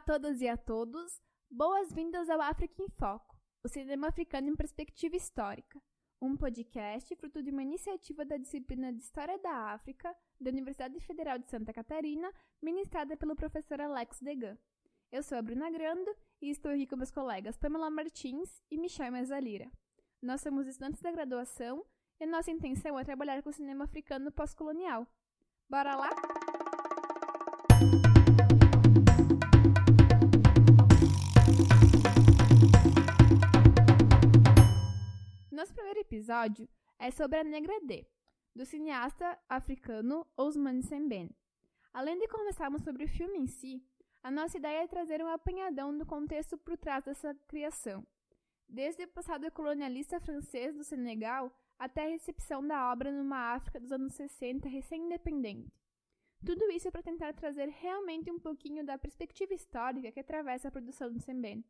a todas e a todos, boas-vindas ao África em Foco, o cinema africano em perspectiva histórica, um podcast fruto de uma iniciativa da disciplina de História da África da Universidade Federal de Santa Catarina, ministrada pelo professor Alex Degan. Eu sou a Bruna Grando e estou aqui com meus colegas Pamela Martins e Michel Mesalira. Nós somos estudantes da graduação e nossa intenção é trabalhar com o cinema africano pós-colonial. Bora lá? Episódio é sobre a Negra D, do cineasta africano Ousmane Sembène. Além de conversarmos sobre o filme em si, a nossa ideia é trazer um apanhadão do contexto por trás dessa criação, desde o passado colonialista francês do Senegal até a recepção da obra numa África dos anos 60 recém-independente. Tudo isso para tentar trazer realmente um pouquinho da perspectiva histórica que atravessa a produção de Sembène,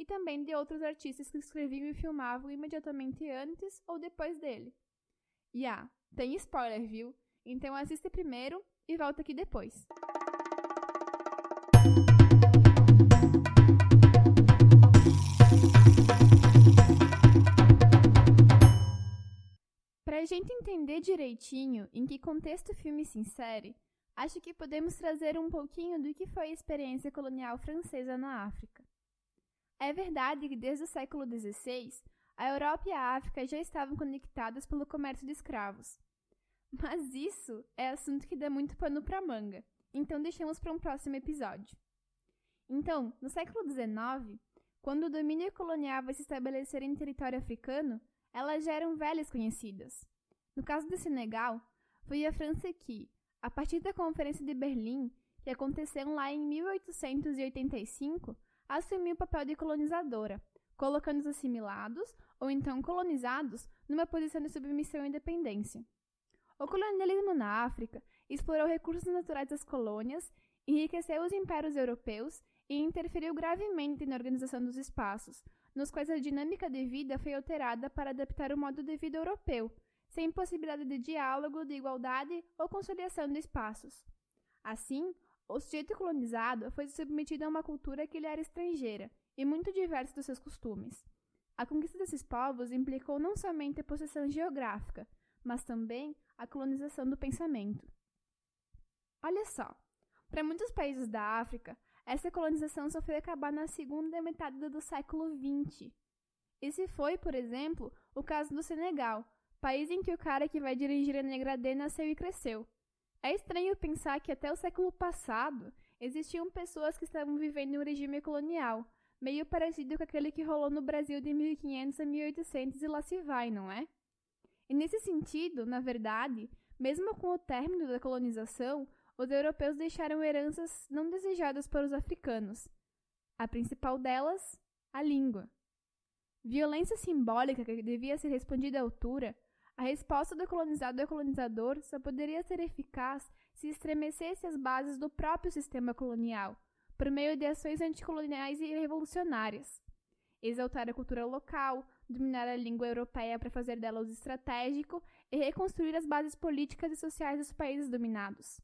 e também de outros artistas que escreviam e filmavam imediatamente antes ou depois dele. E ah, tem spoiler, viu? Então assista primeiro e volta aqui depois. Para a gente entender direitinho em que contexto o filme se insere, acho que podemos trazer um pouquinho do que foi a experiência colonial francesa na África. É verdade que desde o século XVI, a Europa e a África já estavam conectadas pelo comércio de escravos. Mas isso é assunto que dá muito pano para manga, então deixamos para um próximo episódio. Então, no século XIX, quando o domínio colonial vai se estabelecer em território africano, elas já eram velhas conhecidas. No caso do Senegal, foi a França que, a partir da Conferência de Berlim, que aconteceu lá em 1885, assumiu o papel de colonizadora, colocando os assimilados, ou então colonizados, numa posição de submissão e independência. O colonialismo na África explorou recursos naturais das colônias, enriqueceu os impérios europeus e interferiu gravemente na organização dos espaços, nos quais a dinâmica de vida foi alterada para adaptar o modo de vida europeu, sem possibilidade de diálogo, de igualdade ou conciliação de espaços. Assim, o sujeito colonizado foi submetido a uma cultura que lhe era estrangeira e muito diversa dos seus costumes. A conquista desses povos implicou não somente a possessão geográfica, mas também a colonização do pensamento. Olha só, para muitos países da África, essa colonização só foi acabar na segunda metade do século XX. Esse foi, por exemplo, o caso do Senegal, país em que o cara que vai dirigir a Negradê nasceu e cresceu. É estranho pensar que até o século passado existiam pessoas que estavam vivendo em um regime colonial, meio parecido com aquele que rolou no Brasil de 1500 a 1800 e lá se vai, não é? E nesse sentido, na verdade, mesmo com o término da colonização, os europeus deixaram heranças não desejadas para os africanos. A principal delas, a língua. Violência simbólica que devia ser respondida à altura, a resposta do colonizado ao colonizador só poderia ser eficaz se estremecesse as bases do próprio sistema colonial, por meio de ações anticoloniais e revolucionárias. Exaltar a cultura local, dominar a língua europeia para fazer dela uso estratégico e reconstruir as bases políticas e sociais dos países dominados.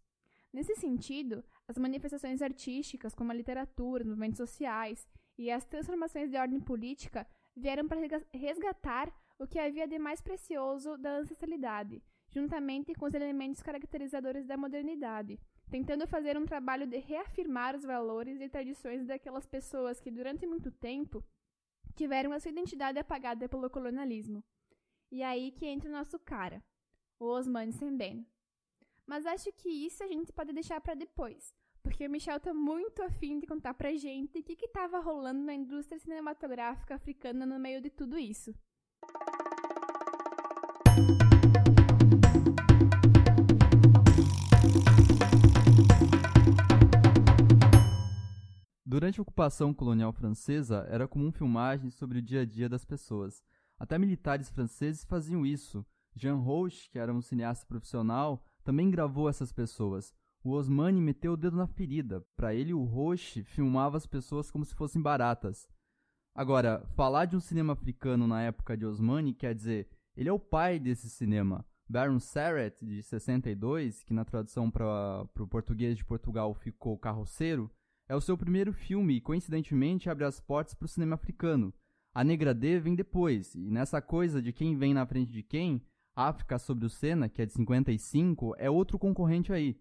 Nesse sentido, as manifestações artísticas, como a literatura, os movimentos sociais e as transformações de ordem política, vieram para resgatar o que havia de mais precioso da ancestralidade, juntamente com os elementos caracterizadores da modernidade, tentando fazer um trabalho de reafirmar os valores e tradições daquelas pessoas que, durante muito tempo, tiveram a sua identidade apagada pelo colonialismo. E é aí que entra o nosso cara, o Osman Sembène. Mas acho que isso a gente pode deixar para depois, porque o Michel tá muito afim de contar pra gente o que que tava rolando na indústria cinematográfica africana no meio de tudo isso. Durante a ocupação colonial francesa, era comum filmagens sobre o dia a dia das pessoas. Até militares franceses faziam isso. Jean Rouch, que era um cineasta profissional, também gravou essas pessoas. O Osmani meteu o dedo na ferida. Para ele, o Roche filmava as pessoas como se fossem baratas. Agora, falar de um cinema africano na época de Osmani quer dizer, ele é o pai desse cinema. Baron Sarret, de 62, que na tradução para o português de Portugal ficou carroceiro, É o seu primeiro filme e, coincidentemente, abre as portas para o cinema africano. A Negra D vem depois, e nessa coisa de quem vem na frente de quem, África sobre o Senna, que é de 55, é outro concorrente aí.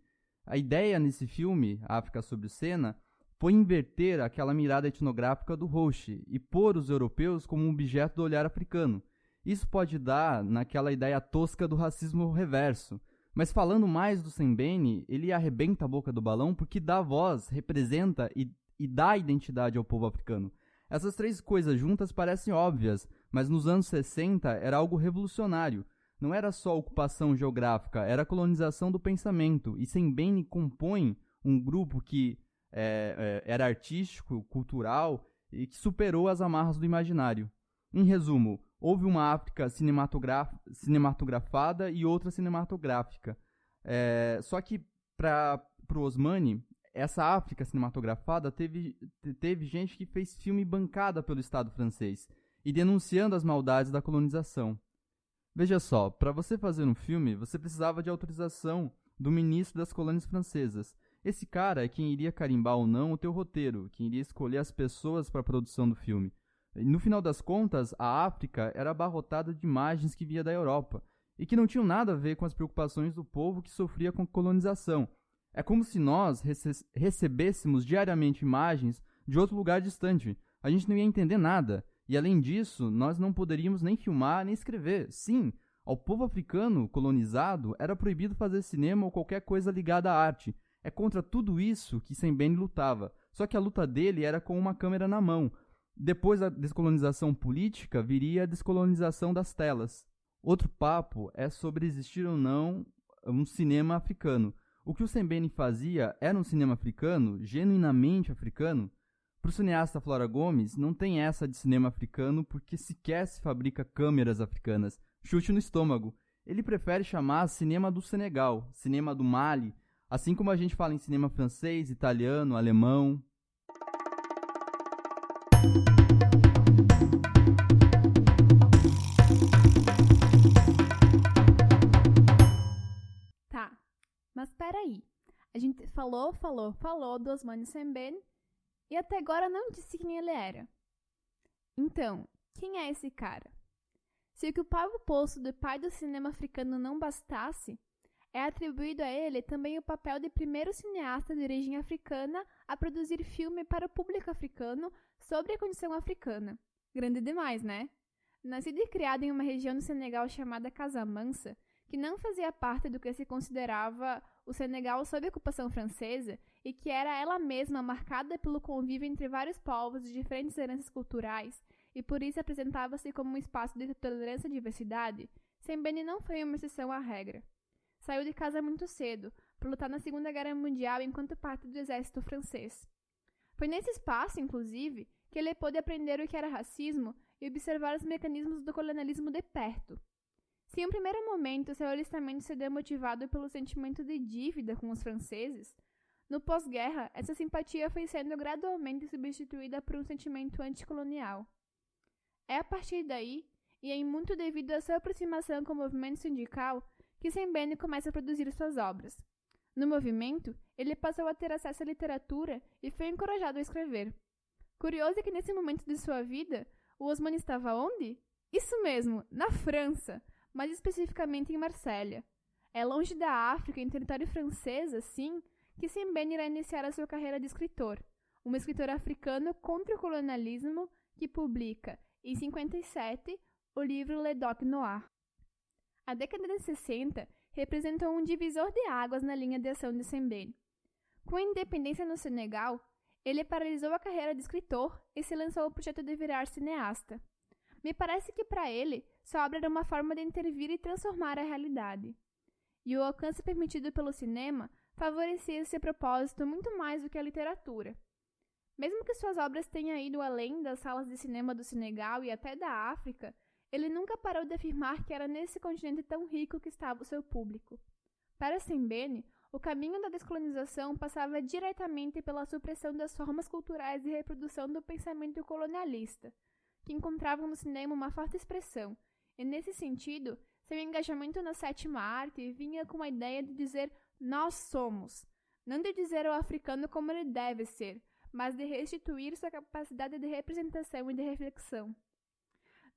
A ideia nesse filme, África sobre o Senna, foi inverter aquela mirada etnográfica do Roche e pôr os europeus como um objeto do olhar africano. Isso pode dar naquela ideia tosca do racismo reverso. Mas falando mais do Sembene, ele arrebenta a boca do balão porque dá voz, representa e, e dá identidade ao povo africano. Essas três coisas juntas parecem óbvias, mas nos anos 60 era algo revolucionário. Não era só ocupação geográfica, era colonização do pensamento. E Sembene compõe um grupo que é, é, era artístico, cultural e que superou as amarras do imaginário. Em resumo, houve uma África cinematograf cinematografada e outra cinematográfica. É, só que para o Osmani, essa África cinematografada teve, teve gente que fez filme bancada pelo Estado francês e denunciando as maldades da colonização. Veja só, para você fazer um filme, você precisava de autorização do ministro das colônias francesas. Esse cara é quem iria carimbar ou não o teu roteiro, quem iria escolher as pessoas para a produção do filme. No final das contas, a África era abarrotada de imagens que via da Europa e que não tinham nada a ver com as preocupações do povo que sofria com a colonização. É como se nós rece recebêssemos diariamente imagens de outro lugar distante. A gente não ia entender nada. E além disso, nós não poderíamos nem filmar nem escrever. Sim, ao povo africano colonizado era proibido fazer cinema ou qualquer coisa ligada à arte. É contra tudo isso que Sembene lutava. Só que a luta dele era com uma câmera na mão, depois da descolonização política, viria a descolonização das telas. Outro papo é sobre existir ou não um cinema africano. O que o Sembene fazia era um cinema africano, genuinamente africano? Para o cineasta Flora Gomes, não tem essa de cinema africano porque sequer se fabrica câmeras africanas. Chute no estômago. Ele prefere chamar cinema do Senegal, cinema do Mali, assim como a gente fala em cinema francês, italiano, alemão. Tá, mas peraí. A gente falou, falou, falou do Osmani Sembene e até agora não disse quem ele era. Então, quem é esse cara? Se o que o Pablo Poço do pai do cinema africano não bastasse, é atribuído a ele também o papel de primeiro cineasta de origem africana a produzir filme para o público africano sobre a condição africana. Grande demais, né? Nascido e criado em uma região do Senegal chamada Casamansa, que não fazia parte do que se considerava o Senegal sob ocupação francesa e que era ela mesma marcada pelo convívio entre vários povos de diferentes heranças culturais e por isso apresentava-se como um espaço de tolerância e diversidade, Sembene não foi uma exceção à regra. Saiu de casa muito cedo, para lutar na Segunda Guerra Mundial enquanto parte do exército francês. Foi nesse espaço, inclusive, que ele pôde aprender o que era racismo e observar os mecanismos do colonialismo de perto. Se em um primeiro momento seu alistamento se deu motivado pelo sentimento de dívida com os franceses, no pós-guerra essa simpatia foi sendo gradualmente substituída por um sentimento anticolonial. É a partir daí, e em muito devido à sua aproximação com o movimento sindical, que Sembene começa a produzir suas obras. No movimento, ele passou a ter acesso à literatura e foi encorajado a escrever. Curioso é que nesse momento de sua vida, o Osman estava onde? Isso mesmo, na França, mais especificamente em Marsella. É longe da África, em território francês, assim, que Sembene irá iniciar a sua carreira de escritor, um escritor africano contra o colonialismo que publica, em 57, o livro Le Doc Noir. A década de 60 representou um divisor de águas na linha de ação de Sembene. Com a independência no Senegal, ele paralisou a carreira de escritor e se lançou ao projeto de virar cineasta. Me parece que para ele, sua obra era uma forma de intervir e transformar a realidade. E o alcance permitido pelo cinema favorecia esse propósito muito mais do que a literatura. Mesmo que suas obras tenham ido além das salas de cinema do Senegal e até da África, ele nunca parou de afirmar que era nesse continente tão rico que estava o seu público. Para Sembene, o caminho da descolonização passava diretamente pela supressão das formas culturais de reprodução do pensamento colonialista, que encontravam no cinema uma forte expressão, e nesse sentido, seu engajamento na sétima arte vinha com a ideia de dizer nós somos, não de dizer ao africano como ele deve ser, mas de restituir sua capacidade de representação e de reflexão.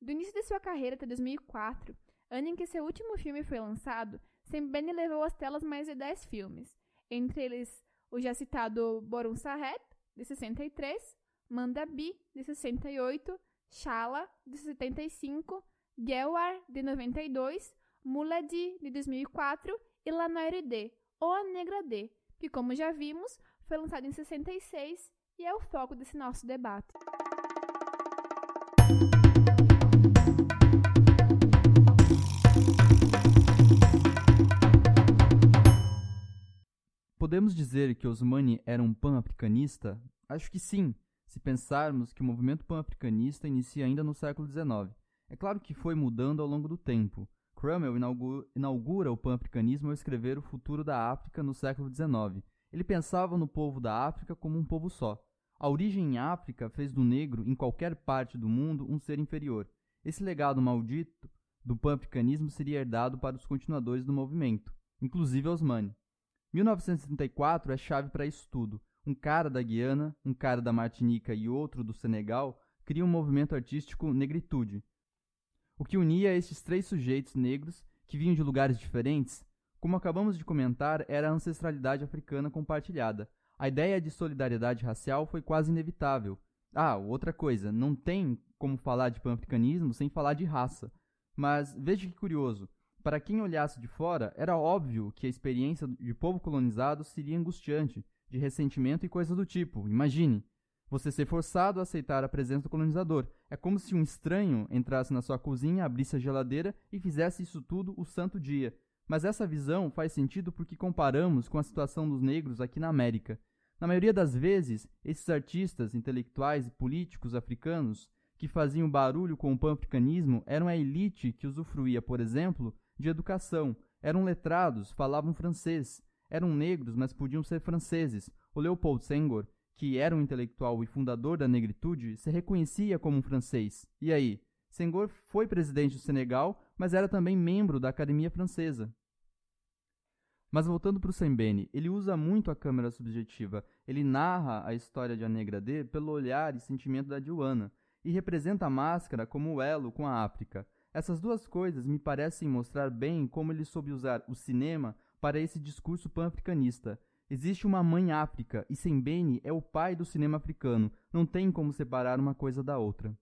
Do início de sua carreira até 2004, ano em que seu último filme foi lançado, Sembene levou às telas mais de 10 filmes, entre eles o já citado Borum Sahet, de 63, Mandabi, de 68, Shala, de 75, Gelwar, de 92, Muladi, de 2004 e La Noire D, ou A Negra D, que, como já vimos, foi lançado em 66 e é o foco desse nosso debate. Podemos dizer que Osmani era um pan-africanista? Acho que sim, se pensarmos que o movimento pan-africanista inicia ainda no século XIX. É claro que foi mudando ao longo do tempo. Crummell inaugura o pan-africanismo ao escrever O Futuro da África no século XIX. Ele pensava no povo da África como um povo só. A origem em África fez do negro, em qualquer parte do mundo, um ser inferior. Esse legado maldito do pan-africanismo seria herdado para os continuadores do movimento, inclusive Osmani. 1934 é chave para isso tudo. Um cara da Guiana, um cara da Martinica e outro do Senegal criam um movimento artístico negritude. O que unia esses três sujeitos negros, que vinham de lugares diferentes, como acabamos de comentar, era a ancestralidade africana compartilhada. A ideia de solidariedade racial foi quase inevitável. Ah, outra coisa, não tem como falar de pan-africanismo sem falar de raça. Mas veja que curioso, para quem olhasse de fora, era óbvio que a experiência de povo colonizado seria angustiante, de ressentimento e coisas do tipo. Imagine, você ser forçado a aceitar a presença do colonizador. É como se um estranho entrasse na sua cozinha, abrisse a geladeira e fizesse isso tudo o santo dia. Mas essa visão faz sentido porque comparamos com a situação dos negros aqui na América. Na maioria das vezes, esses artistas, intelectuais e políticos africanos que faziam barulho com o pan-africanismo eram a elite que usufruía, por exemplo, de educação. Eram letrados, falavam francês. Eram negros, mas podiam ser franceses. O Leopold Senghor, que era um intelectual e fundador da negritude, se reconhecia como um francês. E aí? Senghor foi presidente do Senegal, mas era também membro da Academia Francesa. Mas voltando para o Sembene, ele usa muito a câmera subjetiva. Ele narra a história de A Negra D pelo olhar e sentimento da Joana, e representa a máscara como o elo com a África. Essas duas coisas me parecem mostrar bem como ele soube usar o cinema para esse discurso pan-africanista. Existe uma mãe África e Sembene é o pai do cinema africano. Não tem como separar uma coisa da outra.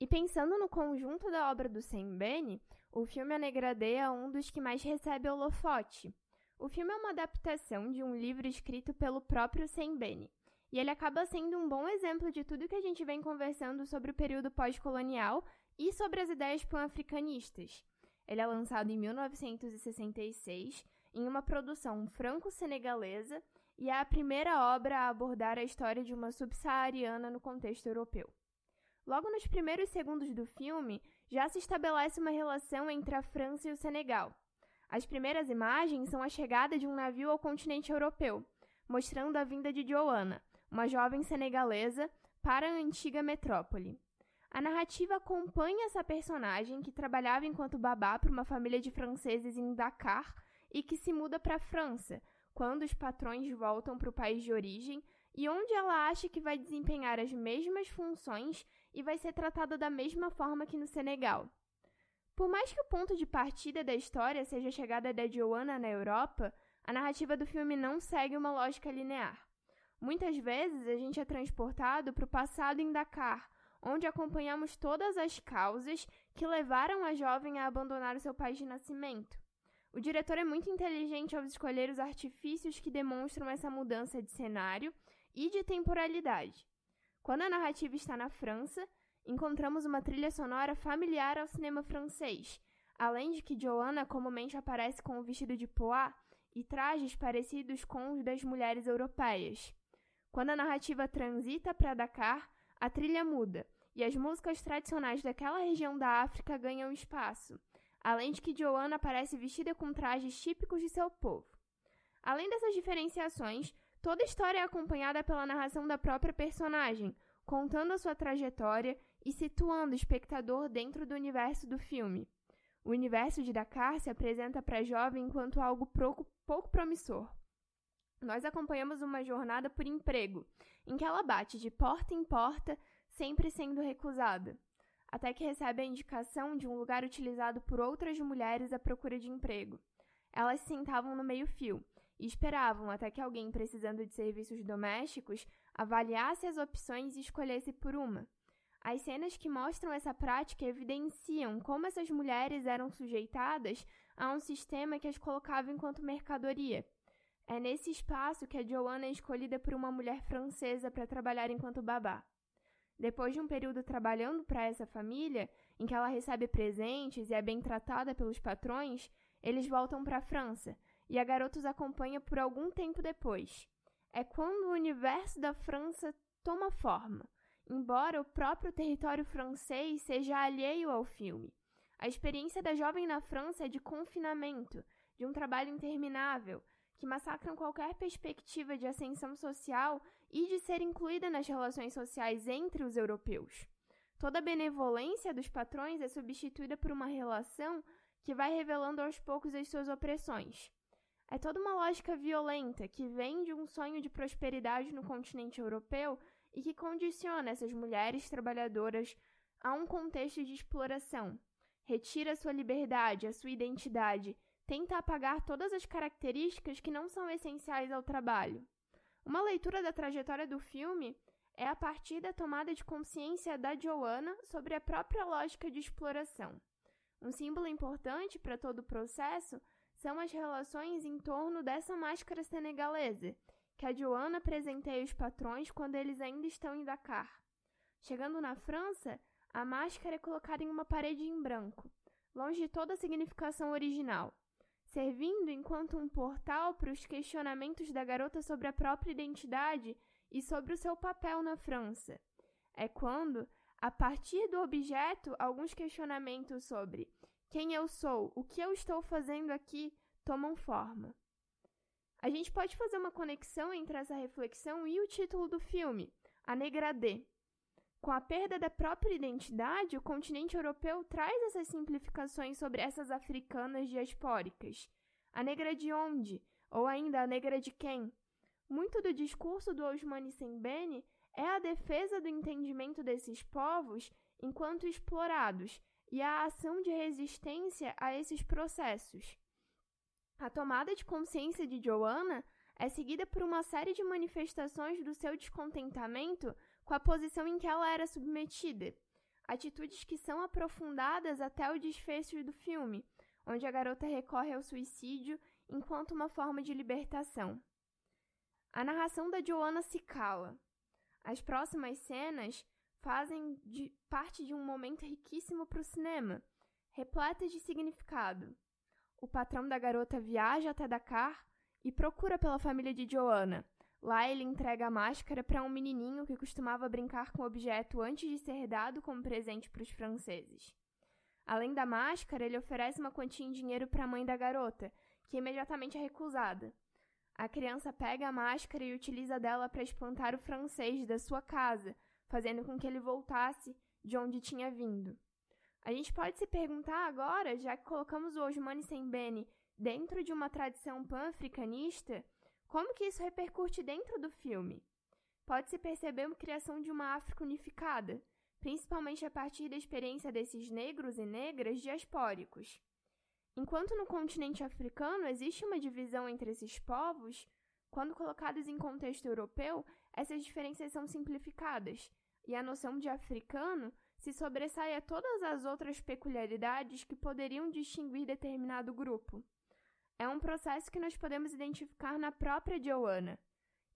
E pensando no conjunto da obra do Sembene, o filme A Negra D é um dos que mais recebe holofote. O filme é uma adaptação de um livro escrito pelo próprio Sembene, e ele acaba sendo um bom exemplo de tudo que a gente vem conversando sobre o período pós-colonial e sobre as ideias pan-africanistas. Ele é lançado em 1966 em uma produção franco-senegalesa e é a primeira obra a abordar a história de uma subsaariana no contexto europeu. Logo nos primeiros segundos do filme, já se estabelece uma relação entre a França e o Senegal, as primeiras imagens são a chegada de um navio ao continente europeu, mostrando a vinda de Joana, uma jovem senegalesa, para a antiga metrópole. A narrativa acompanha essa personagem que trabalhava enquanto babá para uma família de franceses em Dakar e que se muda para a França, quando os patrões voltam para o país de origem e onde ela acha que vai desempenhar as mesmas funções e vai ser tratada da mesma forma que no Senegal. Por mais que o ponto de partida da história seja a chegada da Joanna na Europa, a narrativa do filme não segue uma lógica linear. Muitas vezes a gente é transportado para o passado em Dakar, onde acompanhamos todas as causas que levaram a jovem a abandonar o seu país de nascimento. O diretor é muito inteligente ao escolher os artifícios que demonstram essa mudança de cenário e de temporalidade. Quando a narrativa está na França, encontramos uma trilha sonora familiar ao cinema francês, além de que Joanna comumente aparece com o vestido de pois e trajes parecidos com os das mulheres europeias. Quando a narrativa transita para Dakar, a trilha muda e as músicas tradicionais daquela região da África ganham espaço, além de que Joanna aparece vestida com trajes típicos de seu povo. Além dessas diferenciações, toda a história é acompanhada pela narração da própria personagem, contando a sua trajetória e situando o espectador dentro do universo do filme. O universo de Dakar se apresenta para a jovem enquanto algo pouco, promissor. Nós acompanhamos uma jornada por emprego, em que ela bate de porta em porta, sempre sendo recusada, até que recebe a indicação de um lugar utilizado por outras mulheres à procura de emprego. Elas se sentavam no meio-fio e esperavam até que alguém precisando de serviços domésticos avaliasse as opções e escolhesse por uma. As cenas que mostram essa prática evidenciam como essas mulheres eram sujeitadas a um sistema que as colocava enquanto mercadoria. É nesse espaço que a Joanna é escolhida por uma mulher francesa para trabalhar enquanto babá. Depois de um período trabalhando para essa família, em que ela recebe presentes e é bem tratada pelos patrões, eles voltam para a França e a garota os acompanha por algum tempo depois. É quando o universo da França toma forma embora o próprio território francês seja alheio ao filme. A experiência da jovem na França é de confinamento, de um trabalho interminável, que massacram qualquer perspectiva de ascensão social e de ser incluída nas relações sociais entre os europeus. Toda a benevolência dos patrões é substituída por uma relação que vai revelando aos poucos as suas opressões. É toda uma lógica violenta que vem de um sonho de prosperidade no continente europeu e que condiciona essas mulheres trabalhadoras a um contexto de exploração. Retira sua liberdade, a sua identidade, tenta apagar todas as características que não são essenciais ao trabalho. Uma leitura da trajetória do filme é a partir da tomada de consciência da Joanna sobre a própria lógica de exploração. Um símbolo importante para todo o processo são as relações em torno dessa máscara senegalesa, que a Joana presenteia os patrões quando eles ainda estão em Dakar. Chegando na França, a máscara é colocada em uma parede em branco, longe de toda a significação original, servindo enquanto um portal para os questionamentos da garota sobre a própria identidade e sobre o seu papel na França. É quando, a partir do objeto, alguns questionamentos sobre quem eu sou, o que eu estou fazendo aqui, tomam forma. A gente pode fazer uma conexão entre essa reflexão e o título do filme, A Negra D. Com a perda da própria identidade, o continente europeu traz essas simplificações sobre essas africanas diaspóricas. A negra de onde? Ou ainda a negra de quem? Muito do discurso do Ousmane Sembene é a defesa do entendimento desses povos enquanto explorados e a ação de resistência a esses processos. A tomada de consciência de Joanna é seguida por uma série de manifestações do seu descontentamento com a posição em que ela era submetida, atitudes que são aprofundadas até o desfecho do filme, onde a garota recorre ao suicídio enquanto uma forma de libertação. A narração da Joanna se cala. As próximas cenas fazem de parte de um momento riquíssimo para o cinema, repletas de significado. O patrão da garota viaja até Dakar e procura pela família de Joanna. Lá ele entrega a máscara para um menininho que costumava brincar com o objeto antes de ser dado como presente para os franceses. Além da máscara, ele oferece uma quantia em dinheiro para a mãe da garota, que imediatamente é recusada. A criança pega a máscara e utiliza dela para espantar o francês da sua casa, fazendo com que ele voltasse de onde tinha vindo. A gente pode se perguntar agora, já que colocamos o Osmani Sembene dentro de uma tradição pan-africanista, como que isso repercute dentro do filme? Pode-se perceber uma criação de uma África unificada, principalmente a partir da experiência desses negros e negras diaspóricos. Enquanto no continente africano existe uma divisão entre esses povos, quando colocados em contexto europeu, essas diferenças são simplificadas, e a noção de africano se sobressai a todas as outras peculiaridades que poderiam distinguir determinado grupo. É um processo que nós podemos identificar na própria Joanna,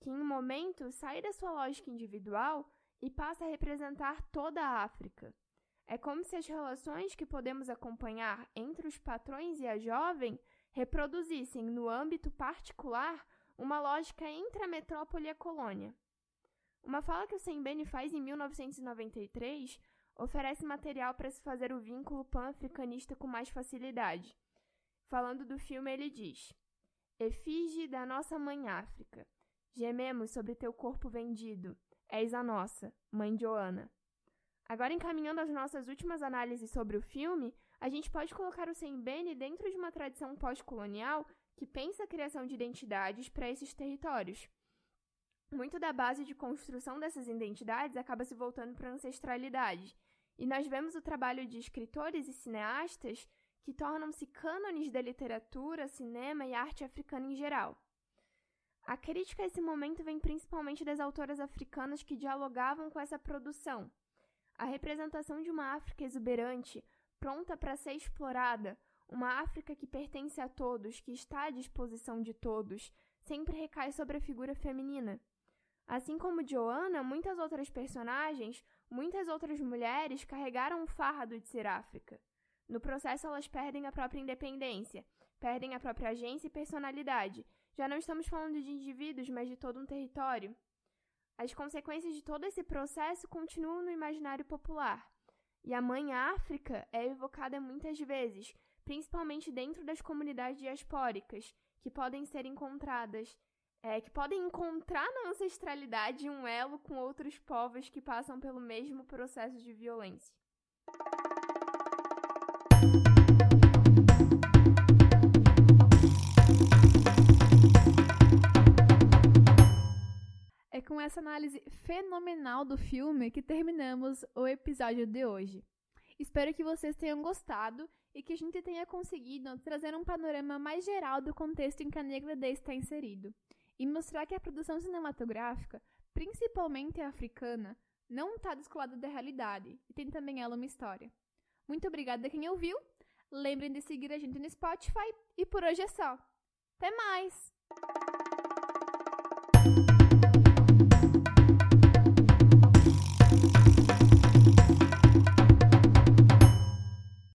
que em um momento sai da sua lógica individual e passa a representar toda a África. É como se as relações que podemos acompanhar entre os patrões e a jovem reproduzissem, no âmbito particular, uma lógica entre a metrópole e a colônia. Uma fala que o Sembene faz em 1993 oferece material para se fazer o vínculo pan-africanista com mais facilidade. Falando do filme, ele diz: Efígie da nossa mãe África, gememos sobre teu corpo vendido, és a nossa, mãe Joana. Agora, encaminhando as nossas últimas análises sobre o filme, a gente pode colocar o Sembene dentro de uma tradição pós-colonial que pensa a criação de identidades para esses territórios. Muito da base de construção dessas identidades acaba se voltando para a ancestralidade, e nós vemos o trabalho de escritores e cineastas que tornam-se cânones da literatura, cinema e arte africana em geral. A crítica a esse momento vem principalmente das autoras africanas que dialogavam com essa produção. A representação de uma África exuberante, pronta para ser explorada, uma África que pertence a todos, que está à disposição de todos, sempre recai sobre a figura feminina. Assim como Joanna, muitas outras personagens, muitas outras mulheres carregaram o fardo de ser África. No processo, elas perdem a própria independência, perdem a própria agência e personalidade. Já não estamos falando de indivíduos, mas de todo um território. As consequências de todo esse processo continuam no imaginário popular. E a mãe África é evocada muitas vezes, principalmente dentro das comunidades diaspóricas, que podem ser encontradas, é, que podem encontrar na ancestralidade um elo com outros povos que passam pelo mesmo processo de violência. É com essa análise fenomenal do filme que terminamos o episódio de hoje. Espero que vocês tenham gostado e que a gente tenha conseguido trazer um panorama mais geral do contexto em que a Negra Day está inserido e mostrar que a produção cinematográfica, principalmente africana, não está descolada da realidade e tem também ela uma história. Muito obrigada a quem ouviu. Lembrem de seguir a gente no Spotify e por hoje é só. Até mais!